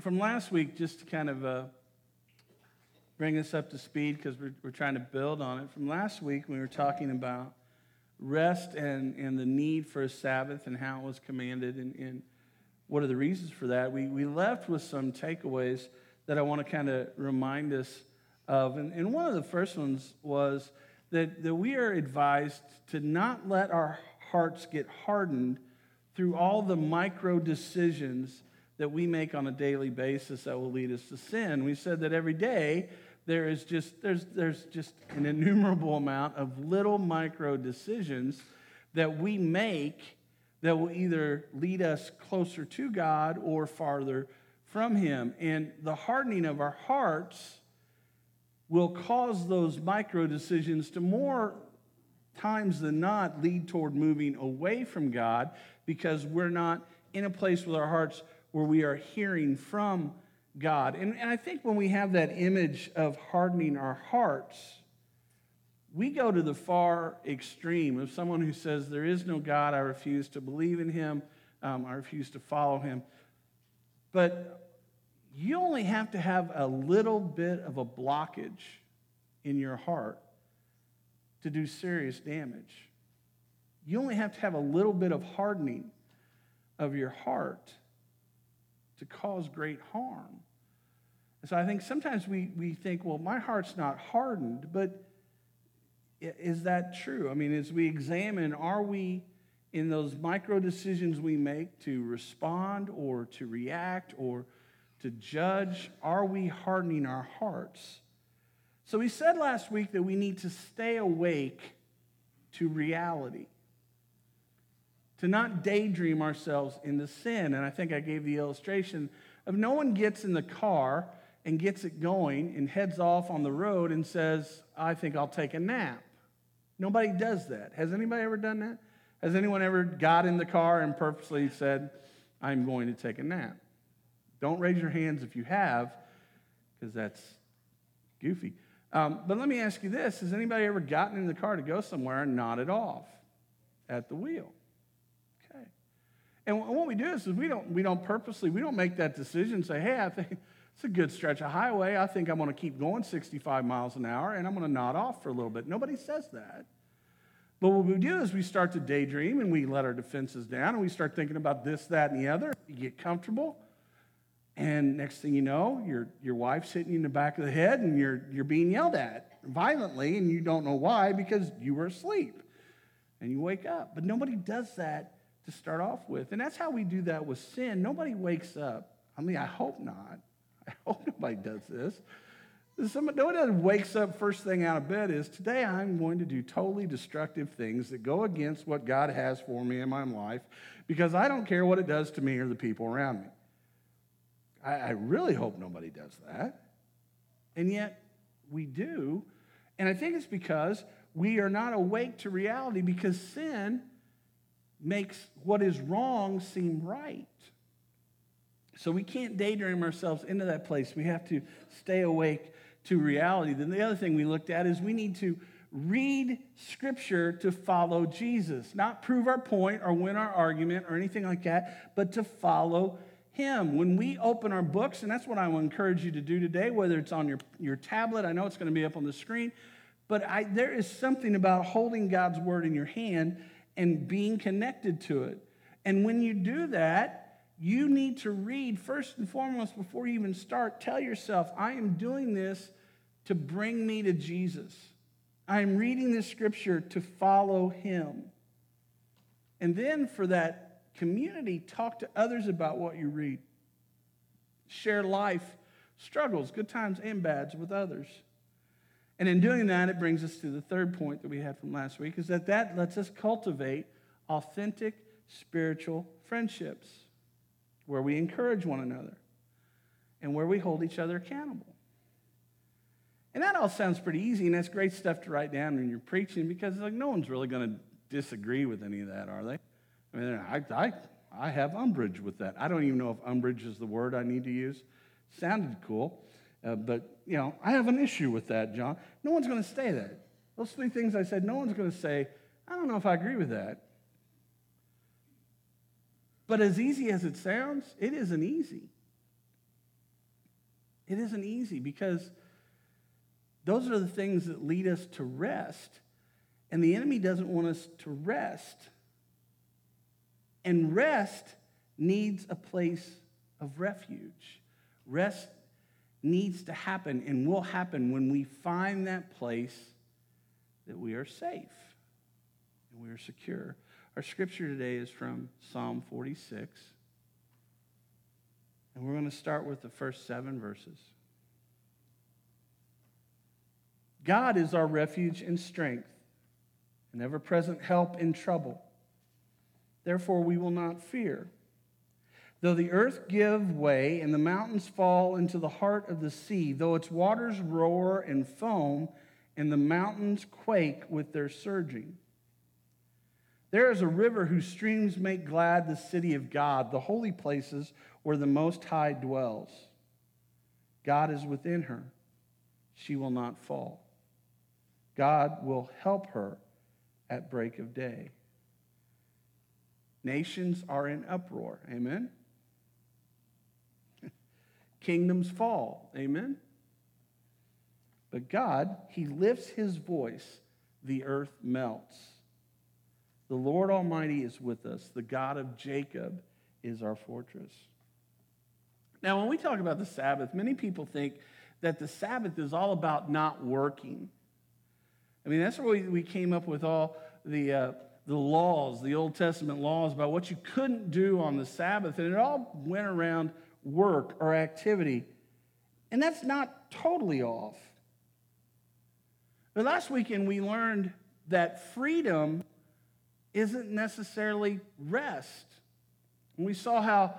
From last week, just to kind of uh, bring us up to speed because we're, we're trying to build on it. From last week, we were talking about rest and, and the need for a Sabbath and how it was commanded and, and what are the reasons for that. We, we left with some takeaways that I want to kind of remind us of. And, and one of the first ones was that, that we are advised to not let our hearts get hardened through all the micro decisions that we make on a daily basis that will lead us to sin. We said that every day there is just there's there's just an innumerable amount of little micro decisions that we make that will either lead us closer to God or farther from him. And the hardening of our hearts will cause those micro decisions to more times than not lead toward moving away from God because we're not in a place with our hearts where we are hearing from God. And, and I think when we have that image of hardening our hearts, we go to the far extreme of someone who says, There is no God, I refuse to believe in him, um, I refuse to follow him. But you only have to have a little bit of a blockage in your heart to do serious damage. You only have to have a little bit of hardening of your heart to cause great harm. And so I think sometimes we, we think, well, my heart's not hardened, but is that true? I mean, as we examine, are we in those micro decisions we make to respond or to react or to judge, are we hardening our hearts? So we said last week that we need to stay awake to reality to not daydream ourselves into sin. And I think I gave the illustration of no one gets in the car and gets it going and heads off on the road and says, I think I'll take a nap. Nobody does that. Has anybody ever done that? Has anyone ever got in the car and purposely said, I'm going to take a nap? Don't raise your hands if you have, because that's goofy. Um, but let me ask you this Has anybody ever gotten in the car to go somewhere and nodded off at the wheel? And what we do is, is we don't we don't purposely we don't make that decision say, hey, I think it's a good stretch of highway. I think I'm going to keep going 65 miles an hour and I'm going to nod off for a little bit. Nobody says that. But what we do is we start to daydream and we let our defenses down and we start thinking about this, that, and the other. You get comfortable. And next thing you know, your, your wife's hitting you in the back of the head and you're, you're being yelled at violently and you don't know why because you were asleep. And you wake up. But nobody does that to start off with. And that's how we do that with sin. Nobody wakes up. I mean, I hope not. I hope nobody does this. Somebody, nobody wakes up first thing out of bed is today I'm going to do totally destructive things that go against what God has for me in my life because I don't care what it does to me or the people around me. I, I really hope nobody does that. And yet we do. And I think it's because we are not awake to reality because sin makes what is wrong seem right. So we can't daydream ourselves into that place. We have to stay awake to reality. Then the other thing we looked at is we need to read scripture to follow Jesus, not prove our point or win our argument or anything like that, but to follow him. When we open our books, and that's what I will encourage you to do today, whether it's on your, your tablet, I know it's going to be up on the screen, but I, there is something about holding God's word in your hand and being connected to it. And when you do that, you need to read first and foremost before you even start. Tell yourself, I am doing this to bring me to Jesus. I am reading this scripture to follow him. And then for that community, talk to others about what you read. Share life struggles, good times and bads with others. And in doing that, it brings us to the third point that we had from last week is that that lets us cultivate authentic spiritual friendships where we encourage one another and where we hold each other accountable. And that all sounds pretty easy, and that's great stuff to write down when you're preaching because like no one's really going to disagree with any of that, are they? I mean, I, I, I have umbrage with that. I don't even know if umbrage is the word I need to use. Sounded cool. Uh, but, you know, I have an issue with that, John. No one's going to say that. Those three things I said, no one's going to say, I don't know if I agree with that. But as easy as it sounds, it isn't easy. It isn't easy because those are the things that lead us to rest. And the enemy doesn't want us to rest. And rest needs a place of refuge. Rest needs to happen and will happen when we find that place that we are safe and we are secure. Our scripture today is from Psalm 46. And we're going to start with the first seven verses. God is our refuge and strength, an ever present help in trouble. Therefore, we will not fear. Though the earth give way and the mountains fall into the heart of the sea, though its waters roar and foam and the mountains quake with their surging. There is a river whose streams make glad the city of God, the holy places where the Most High dwells. God is within her. She will not fall. God will help her at break of day. Nations are in uproar. Amen. Kingdoms fall. Amen. But God, He lifts His voice, the earth melts. The Lord Almighty is with us. The God of Jacob is our fortress. Now, when we talk about the Sabbath, many people think that the Sabbath is all about not working. I mean, that's where we, came up with all the, uh, the laws, the Old Testament laws about what you couldn't do on the Sabbath, and it all went around work or activity. And that's not totally off. But last weekend we learned that freedom isn't necessarily rest. And we saw how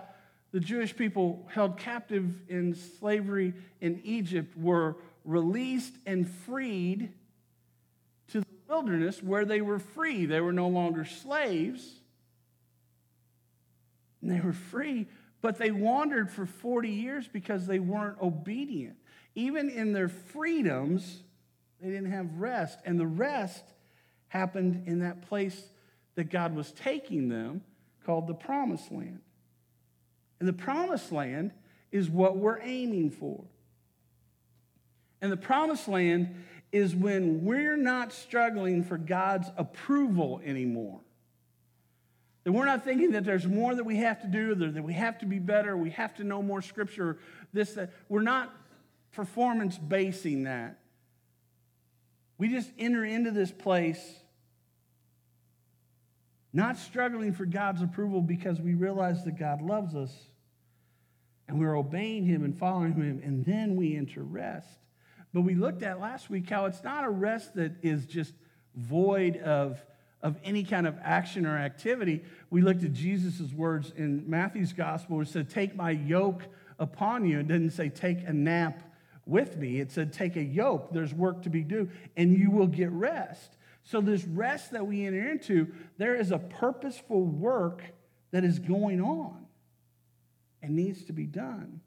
the Jewish people held captive in slavery in Egypt were released and freed to the wilderness where they were free. They were no longer slaves. And they were free, but they wandered for 40 years because they weren't obedient. Even in their freedoms, they didn't have rest. And the rest happened in that place that God was taking them called the promised land. And the promised land is what we're aiming for. And the promised land is when we're not struggling for God's approval anymore. That we're not thinking that there's more that we have to do, that we have to be better, we have to know more scripture, this, that. We're not performance basing that. We just enter into this place not struggling for God's approval because we realize that God loves us and we're obeying Him and following Him, and then we enter rest. But we looked at last week how it's not a rest that is just void of, of any kind of action or activity. We looked at Jesus' words in Matthew's gospel, it said, Take my yoke upon you. It didn't say, Take a nap with me. It said, Take a yoke. There's work to be done, and you will get rest. So, this rest that we enter into, there is a purposeful work that is going on and needs to be done.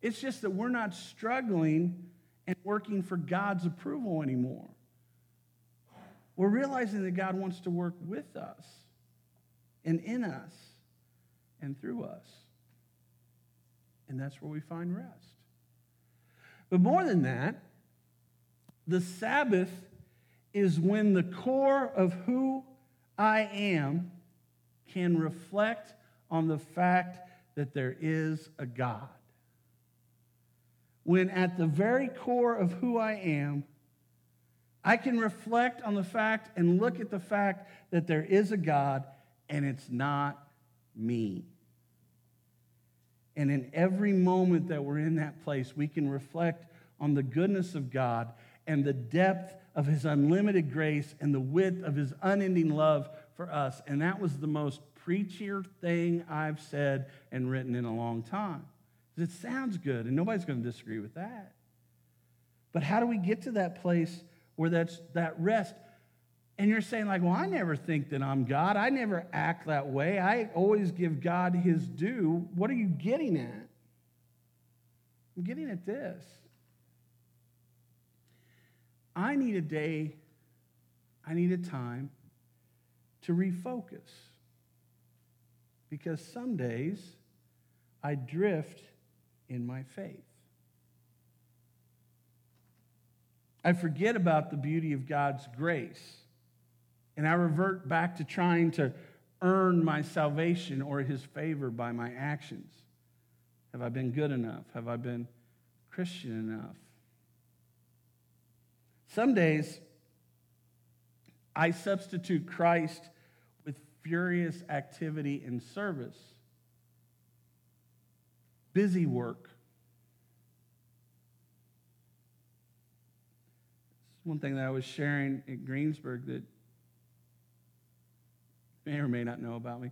It's just that we're not struggling and working for God's approval anymore. We're realizing that God wants to work with us and in us and through us. And that's where we find rest. But more than that, the Sabbath is when the core of who I am can reflect on the fact that there is a God when at the very core of who I am, I can reflect on the fact and look at the fact that there is a God and it's not me. And in every moment that we're in that place, we can reflect on the goodness of God and the depth of his unlimited grace and the width of his unending love for us. And that was the most preachier thing I've said and written in a long time. It sounds good, and nobody's going to disagree with that. But how do we get to that place where that's that rest? And you're saying, like, well, I never think that I'm God. I never act that way. I always give God his due. What are you getting at? I'm getting at this. I need a day, I need a time to refocus. Because some days I drift in my faith. I forget about the beauty of God's grace. And I revert back to trying to earn my salvation or his favor by my actions. Have I been good enough? Have I been Christian enough? Some days, I substitute Christ with furious activity and service, busy work. One thing that I was sharing at Greensburg that may or may not know about me.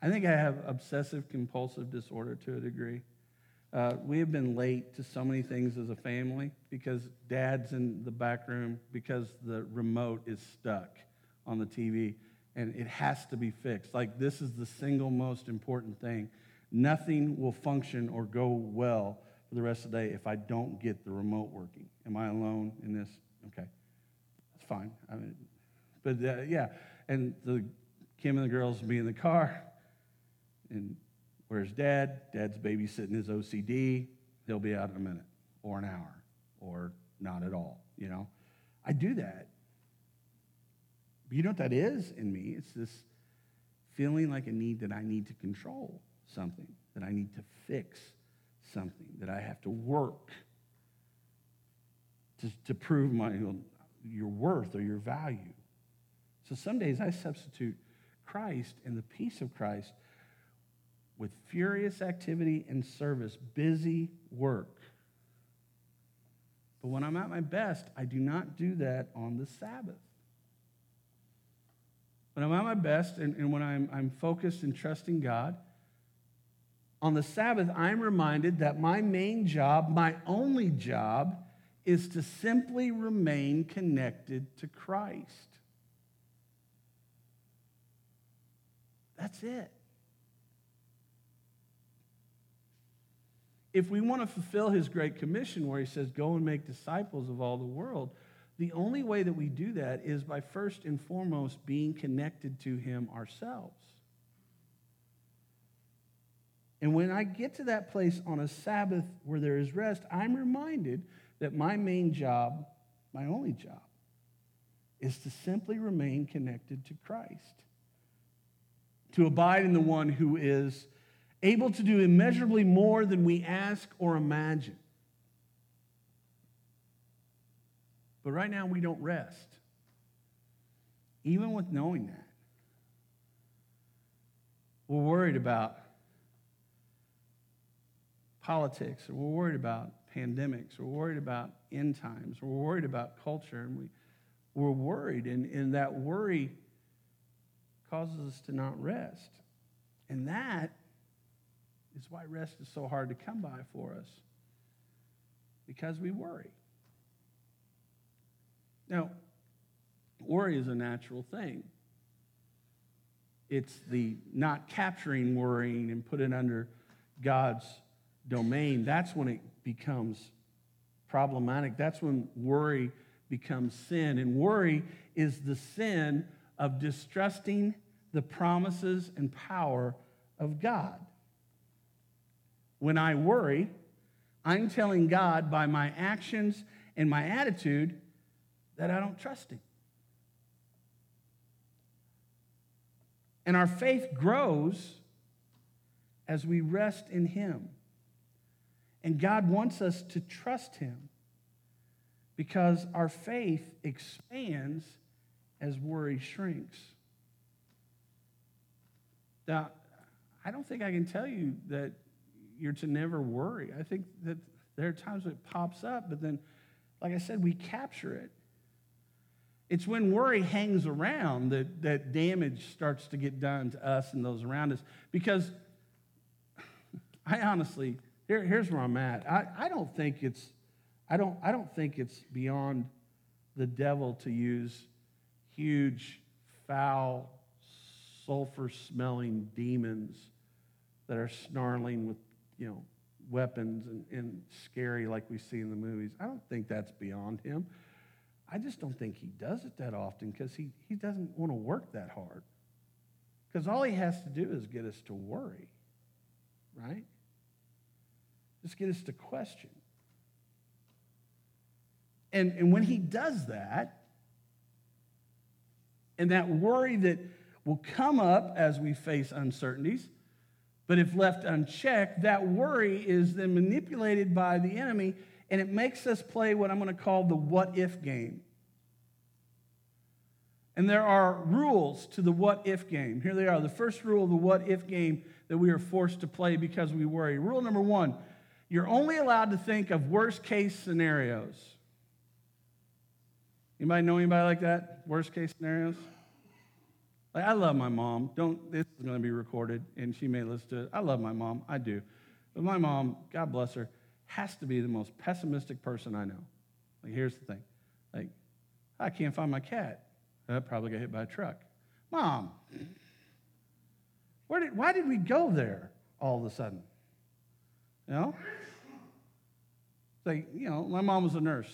I think I have obsessive compulsive disorder to a degree. Uh, we have been late to so many things as a family because dad's in the back room because the remote is stuck on the TV and it has to be fixed. Like, this is the single most important thing. Nothing will function or go well for the rest of the day if I don't get the remote working. Am I alone in this? Okay. That's fine. I mean, but uh, yeah, and the Kim and the girls will be in the car, and where's dad? Dad's babysitting his OCD. He'll be out in a minute or an hour or not at all, you know? I do that. But you know what that is in me? It's this feeling like a need that I need to control something, that I need to fix something, that I have to work to, to prove my, your worth or your value. So some days I substitute Christ and the peace of Christ with furious activity and service, busy work. But when I'm at my best, I do not do that on the Sabbath. When I'm at my best and, and when I'm, I'm focused and trusting God, on the Sabbath, I'm reminded that my main job, my only job, is to simply remain connected to Christ. That's it. If we want to fulfill his great commission where he says, Go and make disciples of all the world, the only way that we do that is by first and foremost being connected to him ourselves. And when I get to that place on a Sabbath where there is rest, I'm reminded that my main job, my only job, is to simply remain connected to Christ to abide in the one who is able to do immeasurably more than we ask or imagine. But right now, we don't rest, even with knowing that. We're worried about politics, or we're worried about pandemics, or we're worried about end times, or we're worried about culture, and we, we're worried, and, and that worry causes us to not rest. And that is why rest is so hard to come by for us, because we worry. Now, worry is a natural thing. It's the not capturing worrying and put it under God's domain. That's when it becomes problematic. That's when worry becomes sin. And worry is the sin of distrusting the promises and power of God. When I worry, I'm telling God by my actions and my attitude that I don't trust Him. And our faith grows as we rest in Him. And God wants us to trust Him because our faith expands as worry shrinks. Now, I don't think I can tell you that you're to never worry. I think that there are times when it pops up, but then, like I said, we capture it. It's when worry hangs around that, that damage starts to get done to us and those around us. Because I honestly, here, here's where I'm at. I, I don't think it's I don't I don't think it's beyond the devil to use huge, foul, sulfur smelling demons that are snarling with, you know, weapons and, and scary like we see in the movies. I don't think that's beyond him. I just don't think he does it that often because he, he doesn't want to work that hard. Because all he has to do is get us to worry, right? Just get us to question. And, and when he does that, and that worry that will come up as we face uncertainties, but if left unchecked, that worry is then manipulated by the enemy and it makes us play what I'm going to call the what if game. And there are rules to the what if game. Here they are. The first rule of the what if game that we are forced to play because we worry. Rule number one you're only allowed to think of worst case scenarios. Anybody know anybody like that? Worst case scenarios? Like, I love my mom. Don't, this is going to be recorded, and she may listen to it. I love my mom. I do. But my mom, God bless her, has to be the most pessimistic person I know. Like, here's the thing. Like, I can't find my cat. I probably got hit by a truck. Mom, where did, why did we go there all of a sudden? You know? Like, you know, my mom was a nurse.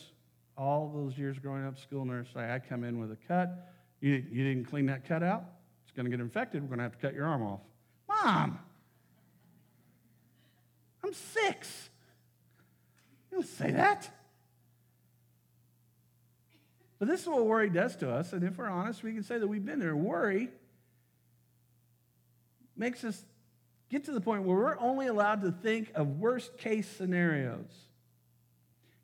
All those years growing up, school nurse, I come in with a cut. You, you didn't clean that cut out? It's going to get infected. We're going to have to cut your arm off. Mom, I'm six. You don't say that. But this is what worry does to us. And if we're honest, we can say that we've been there. Worry makes us get to the point where we're only allowed to think of worst case scenarios.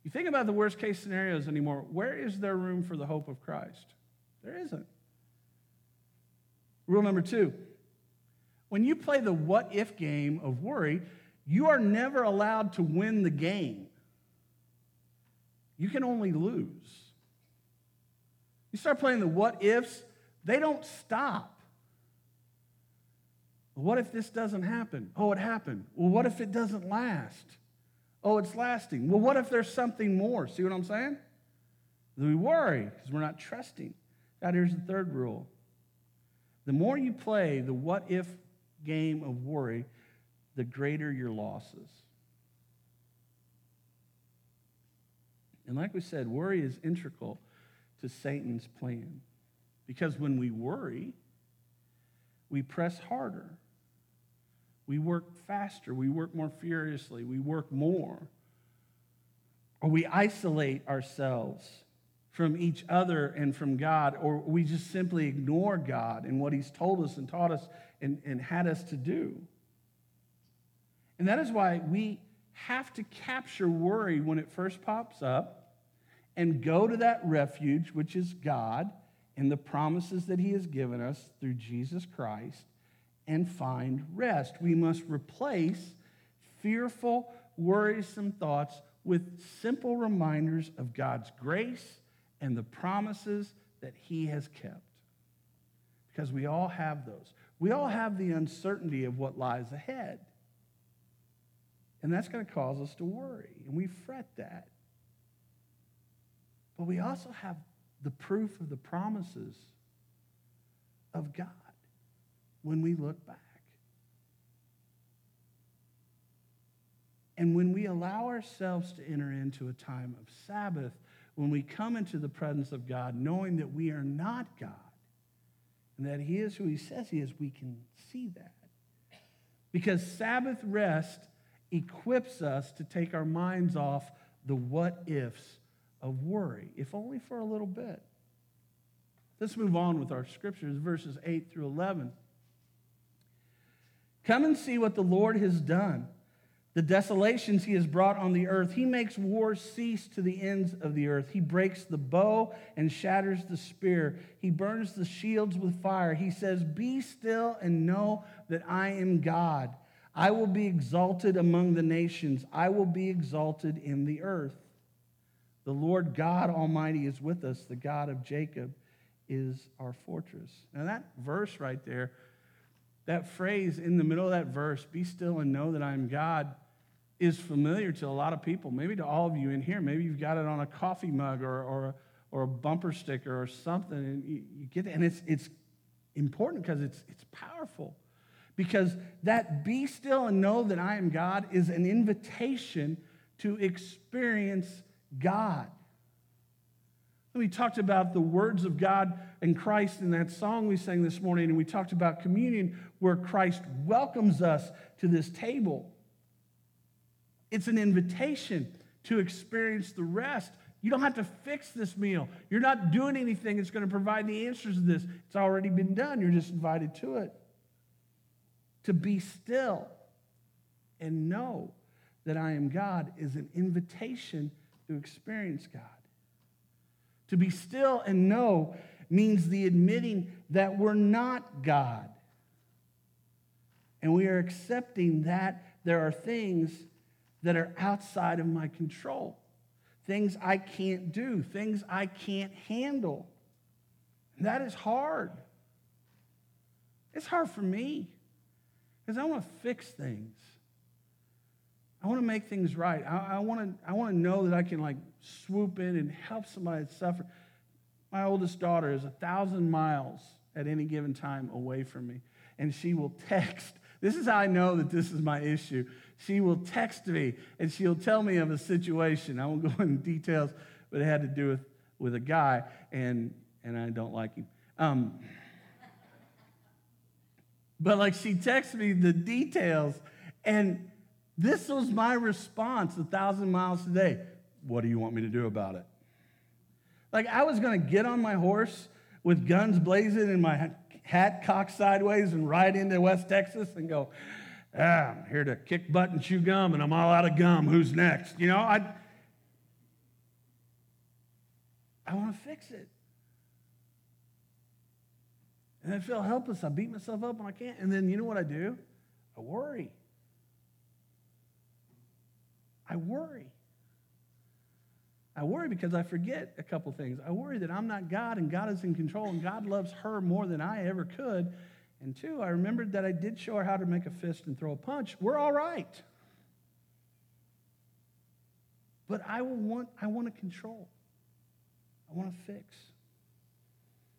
You think about the worst case scenarios anymore, where is there room for the hope of Christ? There isn't. Rule number two when you play the what if game of worry, you are never allowed to win the game. You can only lose. You start playing the what ifs, they don't stop. What if this doesn't happen? Oh, it happened. Well, what if it doesn't last? Oh, it's lasting. Well, what if there's something more? See what I'm saying? We worry because we're not trusting. God, here's the third rule. The more you play the what if game of worry, the greater your losses. And like we said, worry is integral to Satan's plan. Because when we worry, we press harder. We work faster. We work more furiously. We work more. Or we isolate ourselves from each other and from God, or we just simply ignore God and what He's told us and taught us and, and had us to do. And that is why we have to capture worry when it first pops up and go to that refuge, which is God and the promises that He has given us through Jesus Christ, and find rest. We must replace fearful, worrisome thoughts with simple reminders of God's grace and the promises that He has kept. Because we all have those. We all have the uncertainty of what lies ahead. And that's going to cause us to worry, and we fret that. But we also have the proof of the promises of God when we look back. And when we allow ourselves to enter into a time of Sabbath, when we come into the presence of God, knowing that we are not God and that He is who He says He is, we can see that. Because Sabbath rest equips us to take our minds off the what ifs of worry, if only for a little bit. Let's move on with our scriptures, verses 8 through 11. Come and see what the Lord has done the desolations he has brought on the earth. He makes war cease to the ends of the earth. He breaks the bow and shatters the spear. He burns the shields with fire. He says, Be still and know that I am God. I will be exalted among the nations, I will be exalted in the earth. The Lord God Almighty is with us, the God of Jacob is our fortress. Now, that verse right there, that phrase in the middle of that verse, be still and know that I am God, is familiar to a lot of people, maybe to all of you in here. Maybe you've got it on a coffee mug or, or, or a bumper sticker or something, and you, you get it. And it's, it's important because it's, it's powerful. Because that be still and know that I am God is an invitation to experience God. We talked about the words of God and Christ in that song we sang this morning, and we talked about communion where Christ welcomes us to this table. It's an invitation to experience the rest You don't have to fix this meal. You're not doing anything that's going to provide the answers to this. It's already been done. You're just invited to it. To be still and know that I am God is an invitation to experience God. To be still and know means the admitting that we're not God. And we are accepting that there are things that are outside of my control things I can't do, things I can't handle. And that is hard. It's hard for me because I want to fix things. I want to make things right. I, I, want to, I want to know that I can like swoop in and help somebody suffer. My oldest daughter is a thousand miles at any given time away from me, and she will text. This is how I know that this is my issue she will text me and she'll tell me of a situation. I won't go into details, but it had to do with, with a guy, and, and I don't like him. Um, but like she texts me the details, and this was my response a thousand miles a day. What do you want me to do about it? Like I was going to get on my horse with guns blazing and my hat cocked sideways and ride into West Texas and go, ah, I'm here to kick butt and chew gum, and I'm all out of gum. Who's next? You know, I, I want to fix it. And I feel helpless. I beat myself up when I can't. And then you know what I do? I worry. I worry. I worry because I forget a couple things. I worry that I'm not God and God is in control and God loves her more than I ever could. And two, I remembered that I did show her how to make a fist and throw a punch. We're all right. But I will want I want to control. I want to fix.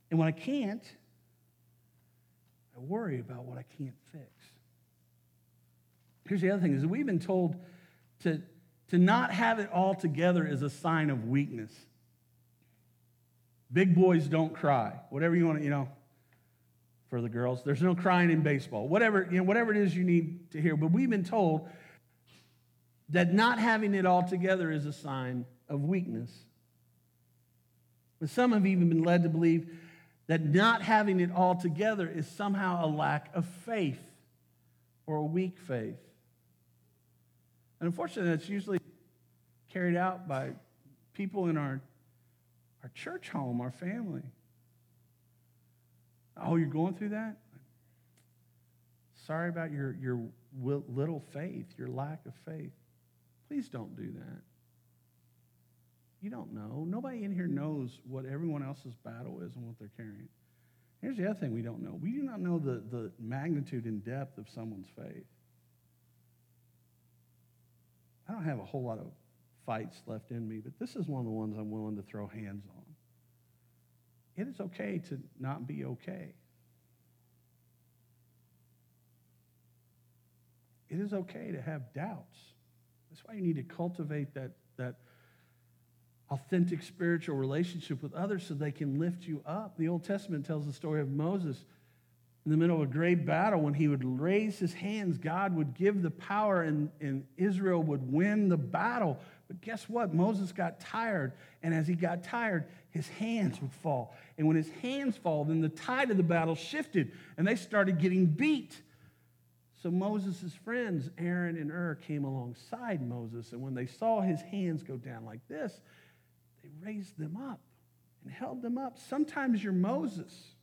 And when I can't, I worry about what I can't fix. Here's the other thing is we've been told to, to not have it all together is a sign of weakness. Big boys don't cry. Whatever you want to, you know, for the girls. There's no crying in baseball. Whatever, you know, whatever it is you need to hear. But we've been told that not having it all together is a sign of weakness. But some have even been led to believe that not having it all together is somehow a lack of faith or a weak faith. And unfortunately, that's usually carried out by people in our, our church home, our family. Oh, you're going through that? Sorry about your, your little faith, your lack of faith. Please don't do that. You don't know. Nobody in here knows what everyone else's battle is and what they're carrying. Here's the other thing we don't know we do not know the, the magnitude and depth of someone's faith. I don't have a whole lot of fights left in me, but this is one of the ones I'm willing to throw hands on it is okay to not be okay. It is okay to have doubts. That's why you need to cultivate that, that authentic spiritual relationship with others so they can lift you up. The Old Testament tells the story of Moses in the middle of a great battle. When he would raise his hands, God would give the power and, and Israel would win the battle. But guess what? Moses got tired. And as he got tired, his hands would fall. And when his hands fall, then the tide of the battle shifted and they started getting beat. So Moses' friends, Aaron and Hur, came alongside Moses. And when they saw his hands go down like this, they raised them up and held them up. Sometimes you're Moses.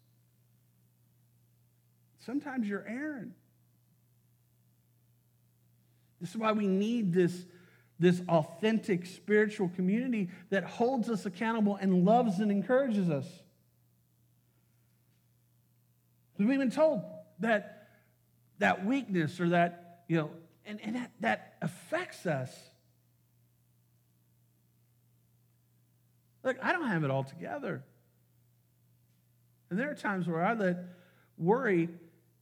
Sometimes you're Aaron. This is why we need this this authentic spiritual community that holds us accountable and loves and encourages us. We've been told that that weakness or that, you know, and, and that, that affects us. Look, I don't have it all together. And there are times where I let worry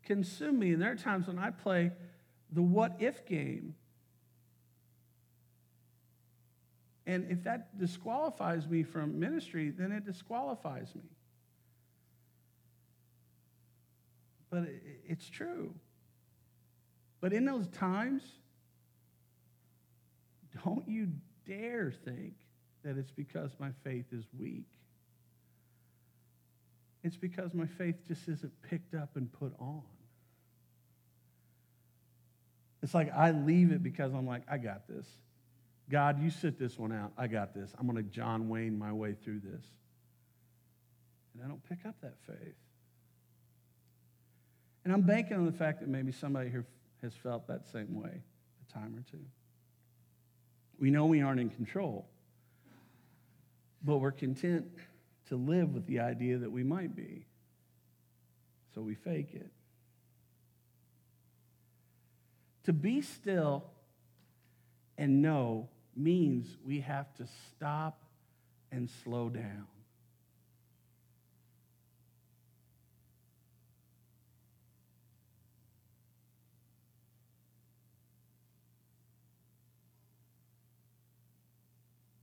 consume me, and there are times when I play the what if game. And if that disqualifies me from ministry, then it disqualifies me. But it's true. But in those times, don't you dare think that it's because my faith is weak. It's because my faith just isn't picked up and put on. It's like I leave it because I'm like, I got this. God, you sit this one out. I got this. I'm going to John Wayne my way through this. And I don't pick up that faith. And I'm banking on the fact that maybe somebody here has felt that same way a time or two. We know we aren't in control, but we're content to live with the idea that we might be. So we fake it. To be still and know means we have to stop and slow down.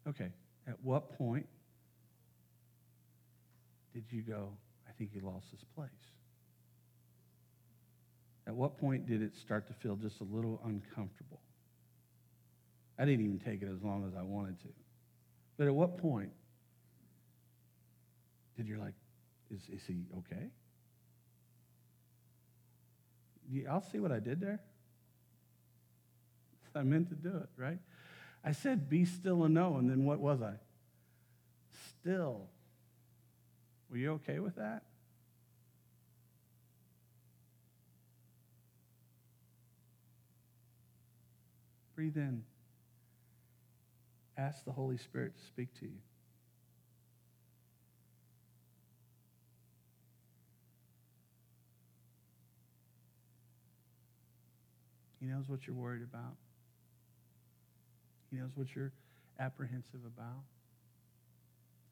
Okay, at what point did you go, I think he lost his place? At what point did it start to feel just a little uncomfortable? I didn't even take it as long as I wanted to. But at what point did you're like, is, is he okay? I'll see what I did there. I meant to do it, right? I said, be still and know. And then what was I? Still. Were you okay with that? Breathe in. Ask the Holy Spirit to speak to you. He knows what you're worried about. He knows what you're apprehensive about.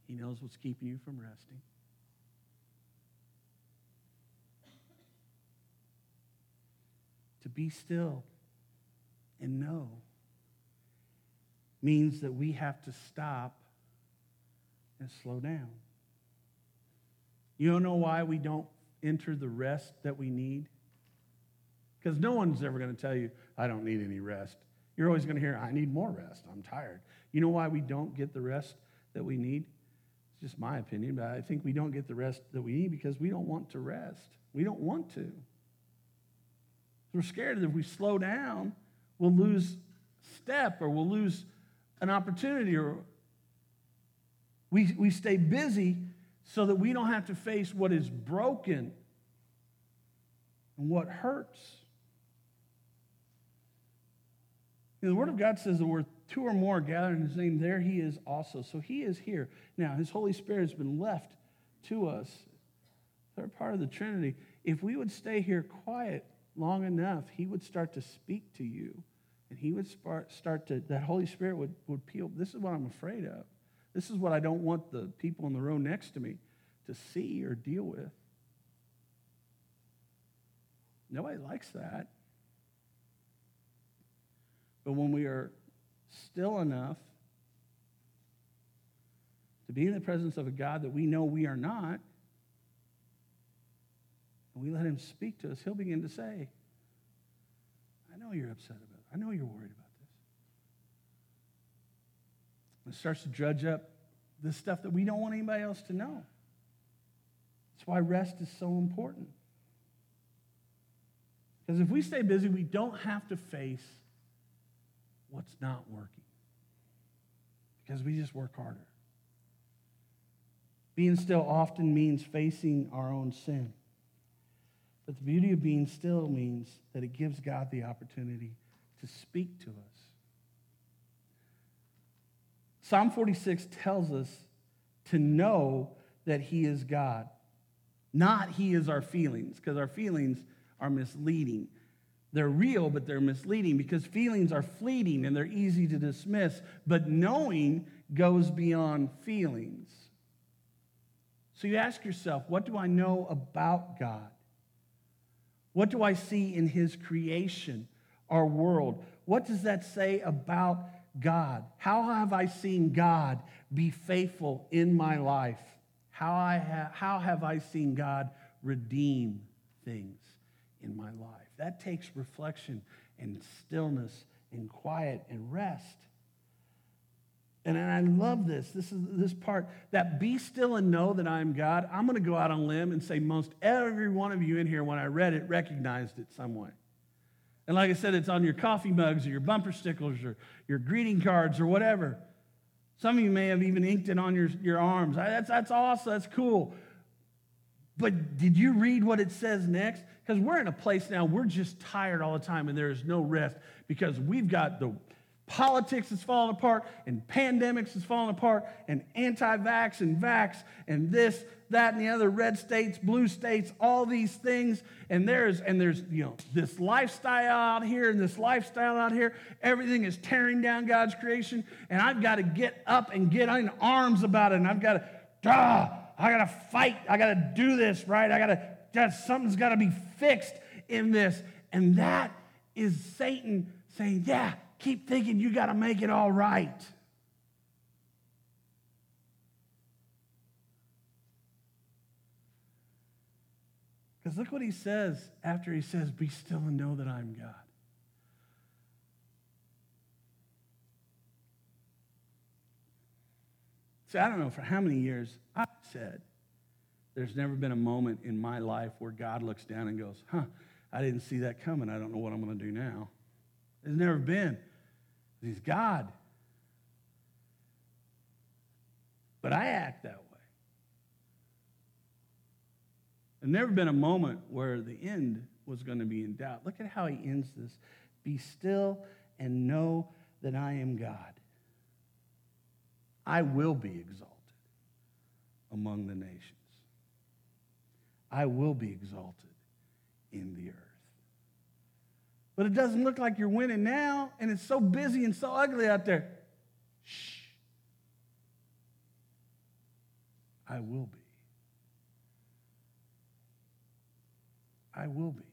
He knows what's keeping you from resting. To be still and know means that we have to stop and slow down. You don't know why we don't enter the rest that we need? Because no one's ever going to tell you, I don't need any rest. You're always going to hear, I need more rest. I'm tired. You know why we don't get the rest that we need? It's just my opinion, but I think we don't get the rest that we need because we don't want to rest. We don't want to. We're scared that if we slow down, we'll lose step or we'll lose an opportunity or we, we stay busy so that we don't have to face what is broken and what hurts. You know, the Word of God says that where two or more gathered in His name, there He is also. So He is here. Now, His Holy Spirit has been left to us. They're part of the Trinity. If we would stay here quiet long enough, He would start to speak to you. And He would start to, that Holy Spirit would, would peel. This is what I'm afraid of. This is what I don't want the people in the row next to me to see or deal with. Nobody likes that. But when we are still enough to be in the presence of a God that we know we are not, and we let him speak to us, he'll begin to say, I know you're upset about. I know you're worried about this. And starts to dredge up the stuff that we don't want anybody else to know. That's why rest is so important. Because if we stay busy, we don't have to face what's not working because we just work harder. Being still often means facing our own sin. But the beauty of being still means that it gives God the opportunity to speak to us. Psalm 46 tells us to know that He is God, not He is our feelings, because our feelings are misleading. They're real, but they're misleading because feelings are fleeting and they're easy to dismiss. But knowing goes beyond feelings. So you ask yourself, what do I know about God? What do I see in His creation, our world? What does that say about God? How have I seen God be faithful in my life? How, I ha- how have I seen God redeem things in my life? That takes reflection and stillness and quiet and rest. And I love this. This is this part that be still and know that I'm God. I'm going to go out on a limb and say most every one of you in here, when I read it, recognized it some way. And like I said, it's on your coffee mugs or your bumper stickers or your greeting cards or whatever. Some of you may have even inked it on your, your arms. That's, that's awesome. That's cool. But did you read what it says next? Because we're in a place now, we're just tired all the time and there is no rest because we've got the politics is falling apart and pandemics is falling apart and anti-vax and vax and this that and the other red states blue states all these things. And there's and there's you know this lifestyle out here and this lifestyle out here. Everything is tearing down god's creation. And i've got to get up and get in arms about it. And i've got to ah, i got to fight. I got to do this right? I got to that something's got to be fixed in this. And that is satan saying yeah keep thinking you got to make it all right. Because look what he says after he says, Be still and know that I'm God. See, I don't know for how many years I've said there's never been a moment in my life where God looks down and goes, Huh, I didn't see that coming. I don't know what I'm going to do now. There's never been. He's God. But I act that way. There's never been a moment where the end was going to be in doubt. Look at how he ends this Be still and know that I am God. I will be exalted among the nations. I will be exalted in the earth. But it doesn't look like you're winning now, and it's so busy and so ugly out there. Shh. I will be. I will be.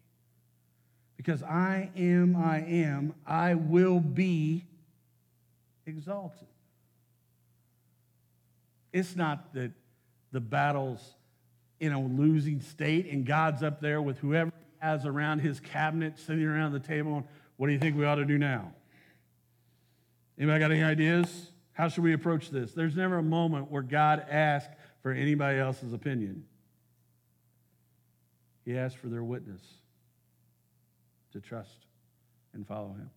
Because I am, I am, I will be exalted. It's not that the battle's in a losing state and God's up there with whoever has around his cabinet, sitting around the table. What do you think we ought to do now? Anybody got any ideas? How should we approach this? There's never a moment where God asks for anybody else's opinion. He asked for their witness to trust and follow him.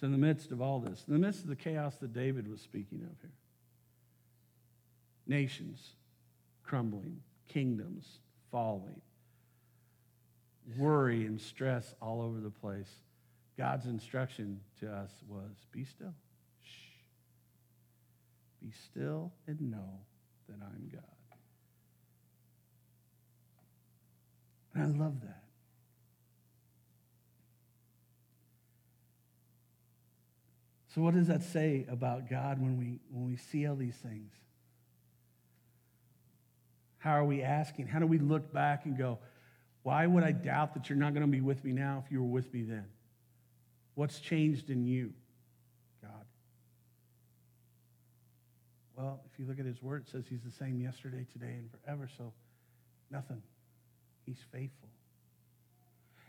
So, in the midst of all this, in the midst of the chaos that David was speaking of here, nations crumbling, kingdoms falling, worry and stress all over the place. God's instruction to us was be still. Shh. Be still and know that I'm God. And I love that. So, what does that say about God when we, when we see all these things? How are we asking? How do we look back and go, why would I doubt that you're not going to be with me now if you were with me then? What's changed in you, God? Well, if you look at his word, it says he's the same yesterday, today, and forever. So nothing. He's faithful.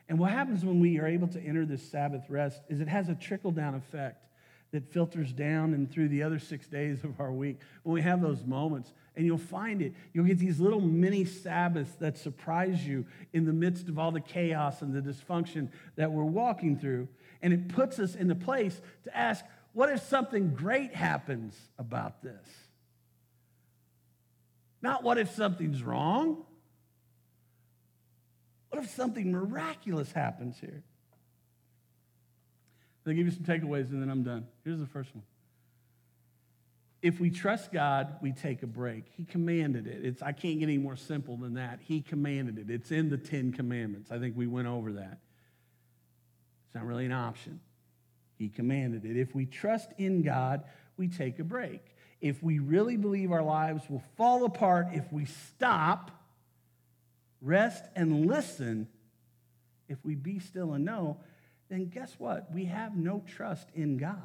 And what happens when we are able to enter this Sabbath rest is it has a trickle down effect that filters down and through the other six days of our week. When we have those moments, and you'll find it. You'll get these little mini Sabbaths that surprise you in the midst of all the chaos and the dysfunction that we're walking through. And it puts us in the place to ask, what if something great happens about this? Not what if something's wrong. What if something miraculous happens here? I'll give you some takeaways and then I'm done. Here's the first one if we trust God, we take a break. He commanded it. It's, I can't get any more simple than that. He commanded it. It's in the Ten Commandments. I think we went over that. It's not really an option. He commanded it. If we trust in God, we take a break. If we really believe our lives will fall apart if we stop, rest, and listen, if we be still and know, then guess what? We have no trust in God.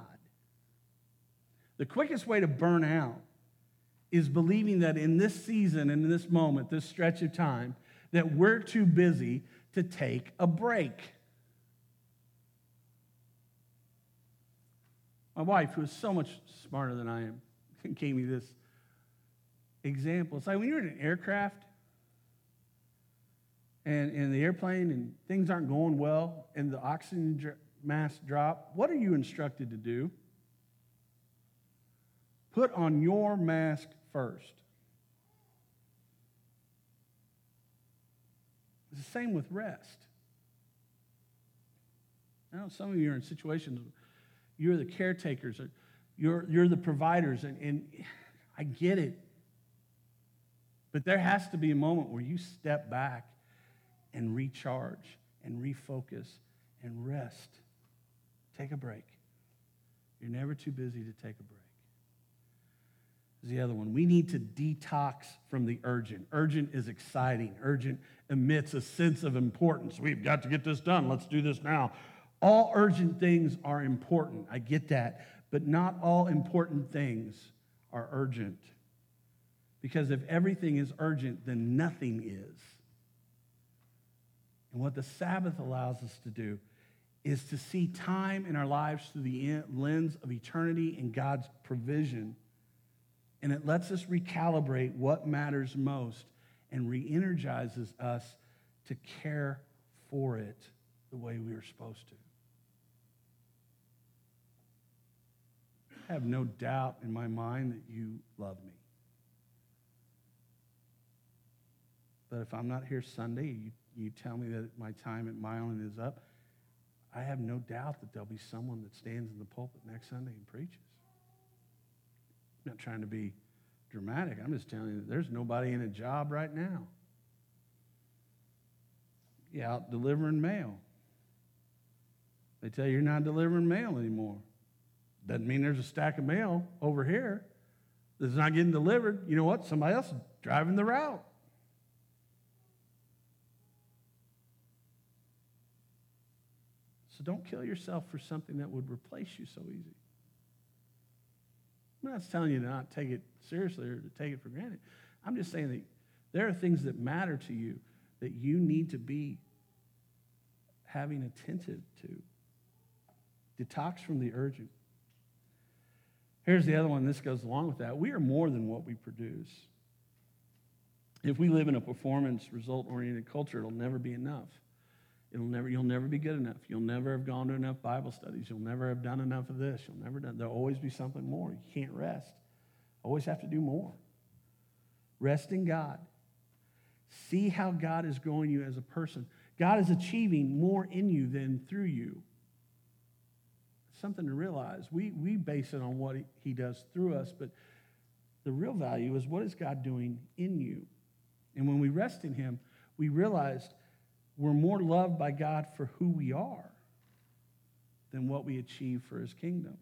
The quickest way to burn out is believing that in this season and in this moment, this stretch of time, that we're too busy to take a break. My wife, who is so much smarter than I am, gave me this example. It's like when you're in an aircraft and in the airplane and things aren't going well and the oxygen dr- mask drop, what are you instructed to do? Put on your mask first. It's the same with rest. I know some of you are in situations, you're the caretakers, or you're, you're the providers, and, and I get it. But there has to be a moment where you step back and recharge and refocus and rest. Take a break. You're never too busy to take a break. Is the other one. We need to detox from the urgent. Urgent is exciting. Urgent emits a sense of importance. We've got to get this done. Let's do this now. All urgent things are important. I get that. But not all important things are urgent. Because if everything is urgent, then nothing is. And what the Sabbath allows us to do is to see time in our lives through the lens of eternity and God's provision. And it lets us recalibrate what matters most and re energizes us to care for it the way we are supposed to. I have no doubt in my mind that you love me. But if I'm not here Sunday, you, you tell me that my time at Milan is up, I have no doubt that there'll be someone that stands in the pulpit next Sunday and preaches. I'm not trying to be dramatic. I'm just telling you there's nobody in a job right now. You out delivering mail. They tell you you're not delivering mail anymore. Doesn't mean there's a stack of mail over here that's not getting delivered. You know what? Somebody else is driving the route. So don't kill yourself for something that would replace you so easy. I'm not telling you to not take it seriously or to take it for granted. I'm just saying that there are things that matter to you that you need to be having attentive to. Detox from the urgent. Here's the other one. This goes along with that. We are more than what we produce. If we live in a performance result oriented culture, it'll never be enough. It'll never, you'll never be good enough. You'll never have gone to enough Bible studies. You'll never have done enough of this. You'll never done. There'll always be something more. You can't rest. Always have to do more. Rest in God. See how God is growing you as a person. God is achieving more in you than through you. Something to realize. We, we base it on what he, he does through us, but the real value is what is God doing in you? And when we rest in Him, we realize we're more loved by God for who we are than what we achieve for his kingdom.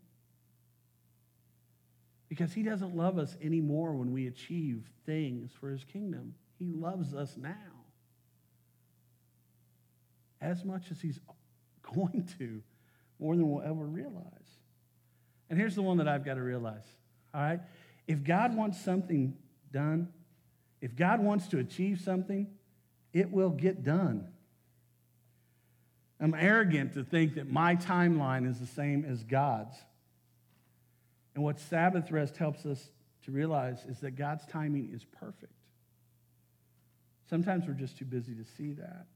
Because he doesn't love us anymore when we achieve things for his kingdom. He loves us now as much as he's going to, more than we'll ever realize. And here's the one that I've got to realize, all right? If God wants something done, if God wants to achieve something, it will get done. I'm arrogant to think that my timeline is the same as God's. And what Sabbath rest helps us to realize is that God's timing is perfect. Sometimes we're just too busy to see that.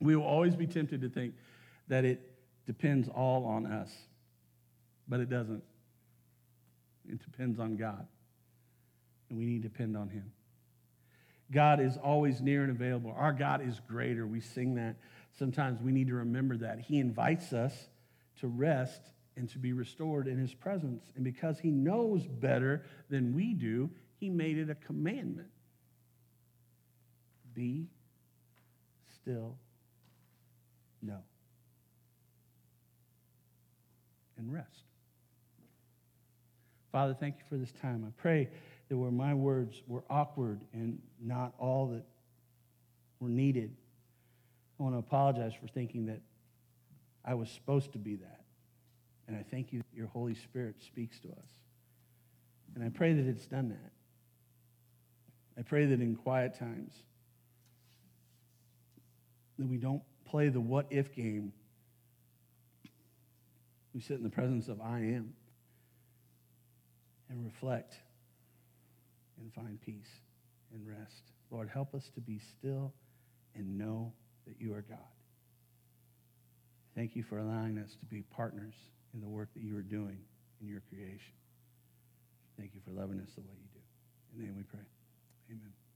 We will always be tempted to think that it depends all on us, but it doesn't. It depends on God, and we need to depend on Him. God is always near and available. Our God is greater. We sing that Sometimes we need to remember that. He invites us to rest and to be restored in his presence. And because he knows better than we do, he made it a commandment. Be still, know. And rest. Father, thank you for this time. I pray that where my words were awkward and not all that were needed, I want to apologize for thinking that I was supposed to be that. And I thank you that your Holy Spirit speaks to us. And I pray that it's done that. I pray that in quiet times, that we don't play the what if game. We sit in the presence of I am and reflect and find peace and rest. Lord, help us to be still and know that you are God. Thank you for allowing us to be partners in the work that you are doing in your creation. Thank you for loving us the way you do. In the name we pray. Amen.